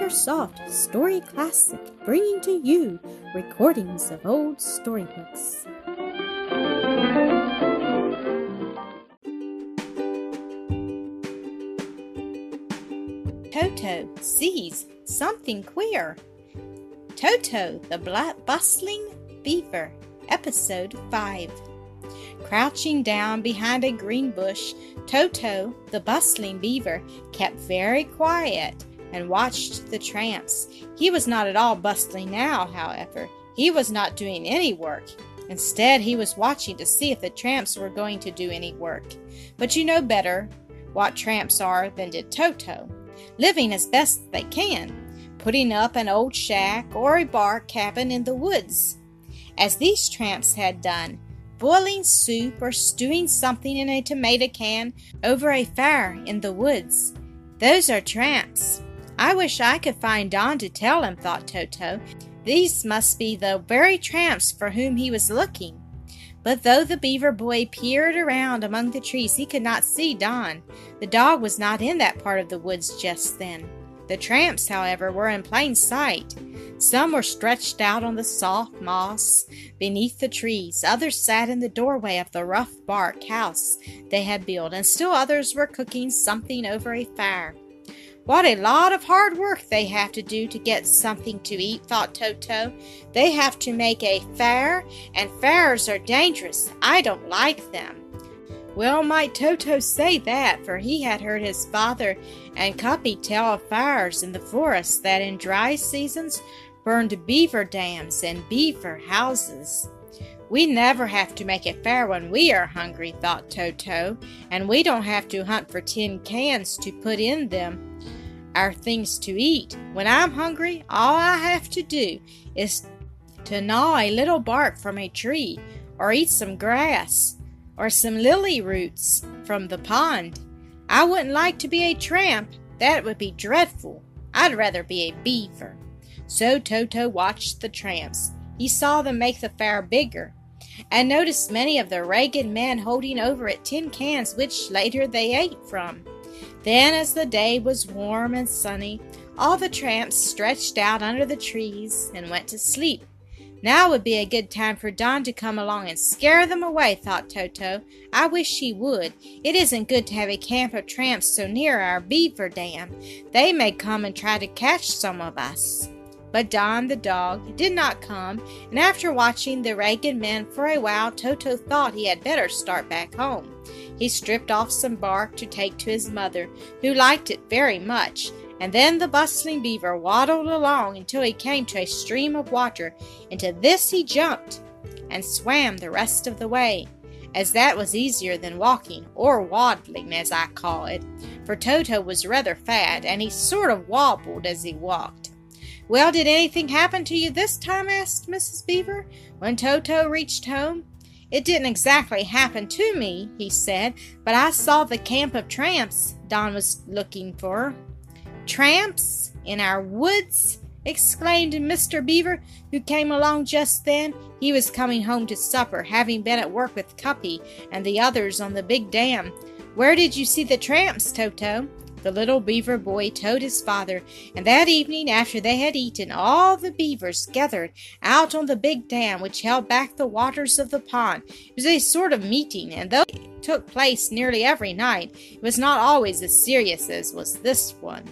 AcreSoft Story Classic, bringing to you recordings of old storybooks. Toto sees something queer. Toto, the black bustling beaver, episode 5. Crouching down behind a green bush, Toto, the bustling beaver, kept very quiet and watched the tramps. He was not at all bustling now, however. He was not doing any work. Instead, he was watching to see if the tramps were going to do any work. But you know better what tramps are than did Toto. Living as best they can, putting up an old shack or a bark cabin in the woods, as these tramps had done, boiling soup or stewing something in a tomato can over a fire in the woods. Those are tramps. I wish I could find Don to tell him, thought Toto. These must be the very tramps for whom he was looking. But though the beaver boy peered around among the trees, he could not see Don. The dog was not in that part of the woods just then. The tramps, however, were in plain sight. Some were stretched out on the soft moss beneath the trees, others sat in the doorway of the rough bark house they had built, and still others were cooking something over a fire. What a lot of hard work they have to do to get something to eat, thought Toto. They have to make a fire, and fires are dangerous. I don't like them. Well might Toto say that, for he had heard his father and Cuppy tell of fires in the forest that in dry seasons burned beaver dams and beaver houses. We never have to make a fire when we are hungry, thought Toto, and we don't have to hunt for tin cans to put in them our things to eat. When I'm hungry, all I have to do is to gnaw a little bark from a tree, or eat some grass, or some lily roots from the pond. I wouldn't like to be a tramp. That would be dreadful. I'd rather be a beaver. So Toto watched the tramps. He saw them make the fire bigger and noticed many of the ragged men holding over it tin cans which later they ate from. Then, as the day was warm and sunny, all the tramps stretched out under the trees and went to sleep. Now would be a good time for Don to come along and scare them away, thought Toto. I wish he would. It isn't good to have a camp of tramps so near our beaver dam. They may come and try to catch some of us. But Don the dog did not come, and after watching the ragged men for a while, Toto thought he had better start back home. He stripped off some bark to take to his mother, who liked it very much, and then the bustling beaver waddled along until he came to a stream of water. Into this he jumped and swam the rest of the way, as that was easier than walking, or waddling, as I call it, for Toto was rather fat, and he sort of wobbled as he walked. Well, did anything happen to you this time? asked Mrs. Beaver when Toto reached home. It didn't exactly happen to me, he said, but I saw the camp of tramps Don was looking for. Tramps? In our woods? exclaimed Mr. Beaver, who came along just then. He was coming home to supper, having been at work with Cuppy and the others on the big dam. Where did you see the tramps, Toto? The little beaver boy told his father, and that evening, after they had eaten, all the beavers gathered out on the big dam which held back the waters of the pond. It was a sort of meeting, and though it took place nearly every night, it was not always as serious as was this one.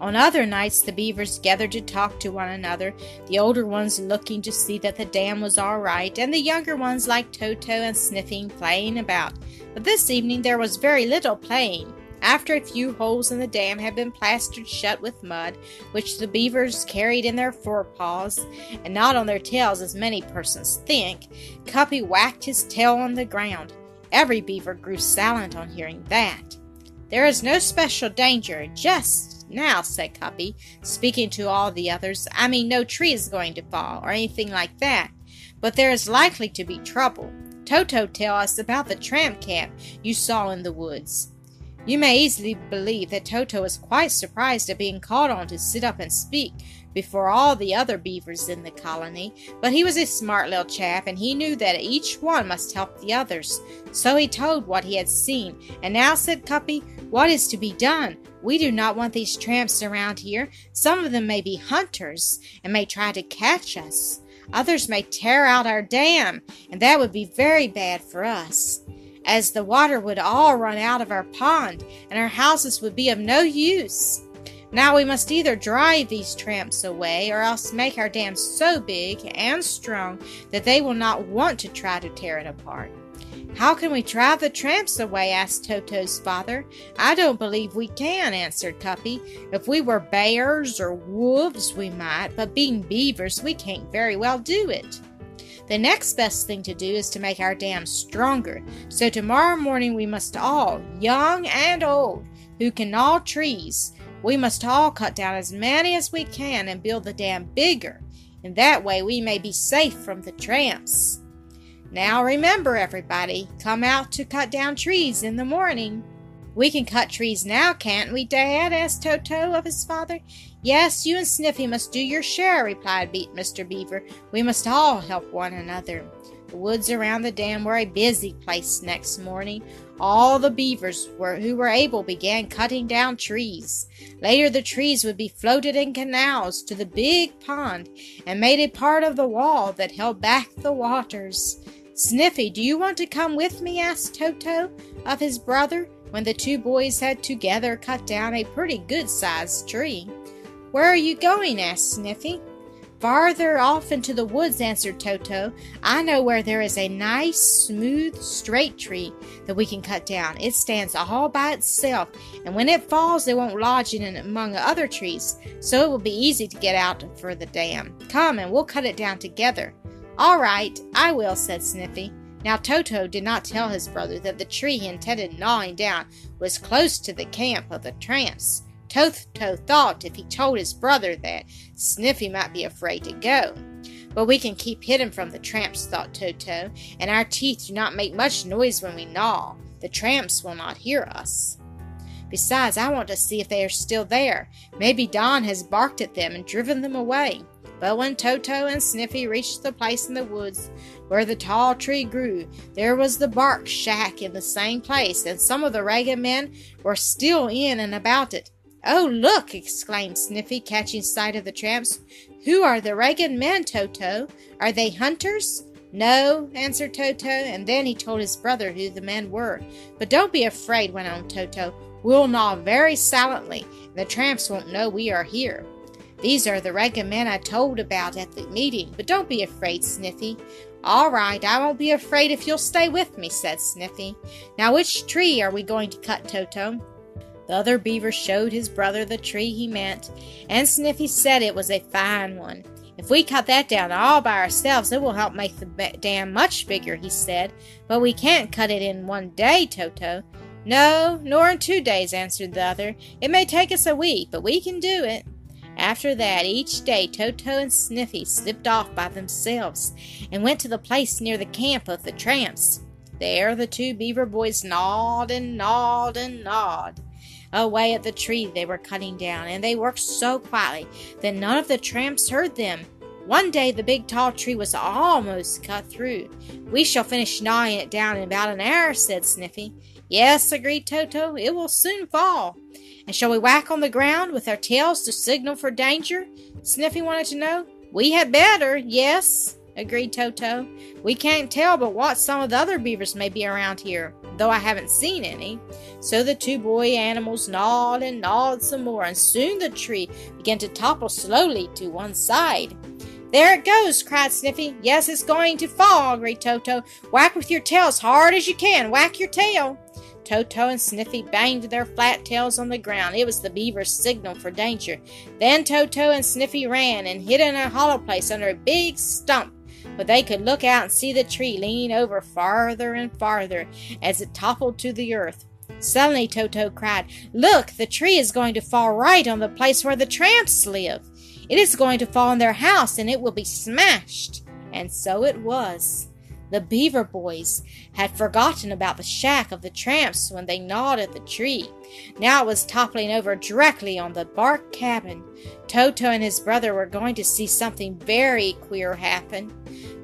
On other nights, the beavers gathered to talk to one another, the older ones looking to see that the dam was all right, and the younger ones, like Toto and Sniffy, playing about. But this evening there was very little playing. After a few holes in the dam had been plastered shut with mud, which the beavers carried in their forepaws, and not on their tails as many persons think, Cuppy whacked his tail on the ground. Every beaver grew silent on hearing that. There is no special danger just now, said Cuppy, speaking to all the others. I mean, no tree is going to fall, or anything like that. But there is likely to be trouble. Toto tell us about the tramp camp you saw in the woods. You may easily believe that Toto was quite surprised at being called on to sit up and speak before all the other beavers in the colony, but he was a smart little chap and he knew that each one must help the others. So he told what he had seen. And now, said Cuppy, what is to be done? We do not want these tramps around here. Some of them may be hunters and may try to catch us. Others may tear out our dam, and that would be very bad for us, as the water would all run out of our pond, and our houses would be of no use. Now we must either drive these tramps away or else make our dam so big and strong that they will not want to try to tear it apart. How can we drive the tramps away? asked Toto's father. I don't believe we can, answered Cuppy. If we were bears or wolves, we might, but being beavers, we can't very well do it. The next best thing to do is to make our dam stronger. So tomorrow morning we must all, young and old, who can gnaw trees, we must all cut down as many as we can and build the dam bigger. In that way we may be safe from the tramps. Now remember, everybody, come out to cut down trees in the morning. We can cut trees now, can't we, Dad? asked Toto of his father. Yes, you and Sniffy must do your share, replied Mr. Beaver. We must all help one another. The woods around the dam were a busy place next morning. All the beavers were, who were able began cutting down trees. Later, the trees would be floated in canals to the big pond and made a part of the wall that held back the waters. Sniffy, do you want to come with me? asked Toto of his brother when the two boys had together cut down a pretty good sized tree. Where are you going? asked Sniffy. Farther off into the woods, answered Toto. I know where there is a nice, smooth, straight tree that we can cut down. It stands all by itself, and when it falls, it won't lodge in among other trees, so it will be easy to get out for the dam. Come, and we'll cut it down together. All right, I will, said Sniffy. Now Toto did not tell his brother that the tree he intended gnawing down was close to the camp of the tramps. Toto thought if he told his brother that, Sniffy might be afraid to go. But we can keep hidden from the tramps, thought Toto, and our teeth do not make much noise when we gnaw. The tramps will not hear us. Besides, I want to see if they are still there. Maybe Don has barked at them and driven them away. But when Toto and Sniffy reached the place in the woods where the tall tree grew, there was the bark shack in the same place, and some of the ragged men were still in and about it. Oh, look! exclaimed Sniffy, catching sight of the tramps. Who are the ragged men, Toto? Are they hunters? No, answered Toto, and then he told his brother who the men were. But don't be afraid, went on Toto. We'll gnaw very silently, and the tramps won't know we are here. These are the ragged men I told about at the meeting, but don't be afraid, Sniffy. All right, I won't be afraid if you'll stay with me, said Sniffy. Now, which tree are we going to cut, Toto? The other beaver showed his brother the tree he meant, and Sniffy said it was a fine one. If we cut that down all by ourselves, it will help make the dam much bigger, he said. But we can't cut it in one day, Toto. No, nor in two days, answered the other. It may take us a week, but we can do it. After that, each day Toto and Sniffy slipped off by themselves and went to the place near the camp of the tramps. There the two beaver boys gnawed and gnawed and gnawed away at the tree they were cutting down, and they worked so quietly that none of the tramps heard them. One day the big tall tree was almost cut through. We shall finish gnawing it down in about an hour, said Sniffy. Yes, agreed Toto, it will soon fall. And shall we whack on the ground with our tails to signal for danger? Sniffy wanted to know. We had better, yes, agreed Toto. We can't tell but what some of the other beavers may be around here though I haven't seen any. So the two boy animals gnawed and gnawed some more, and soon the tree began to topple slowly to one side. There it goes, cried Sniffy. Yes, it's going to fall, agreed Toto. Whack with your tail as hard as you can. Whack your tail. Toto and Sniffy banged their flat tails on the ground. It was the beaver's signal for danger. Then Toto and Sniffy ran and hid in a hollow place under a big stump but they could look out and see the tree lean over farther and farther as it toppled to the earth. Suddenly Toto cried, Look, the tree is going to fall right on the place where the tramps live. It is going to fall on their house and it will be smashed. And so it was. The Beaver boys had forgotten about the shack of the tramps when they gnawed at the tree. Now it was toppling over directly on the bark cabin. Toto and his brother were going to see something very queer happen.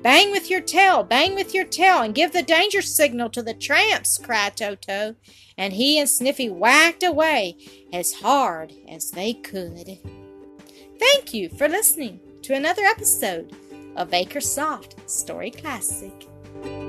Bang with your tail, bang with your tail, and give the danger signal to the tramps, cried Toto. And he and Sniffy whacked away as hard as they could. Thank you for listening to another episode of Acresoft Story Classic. Bye.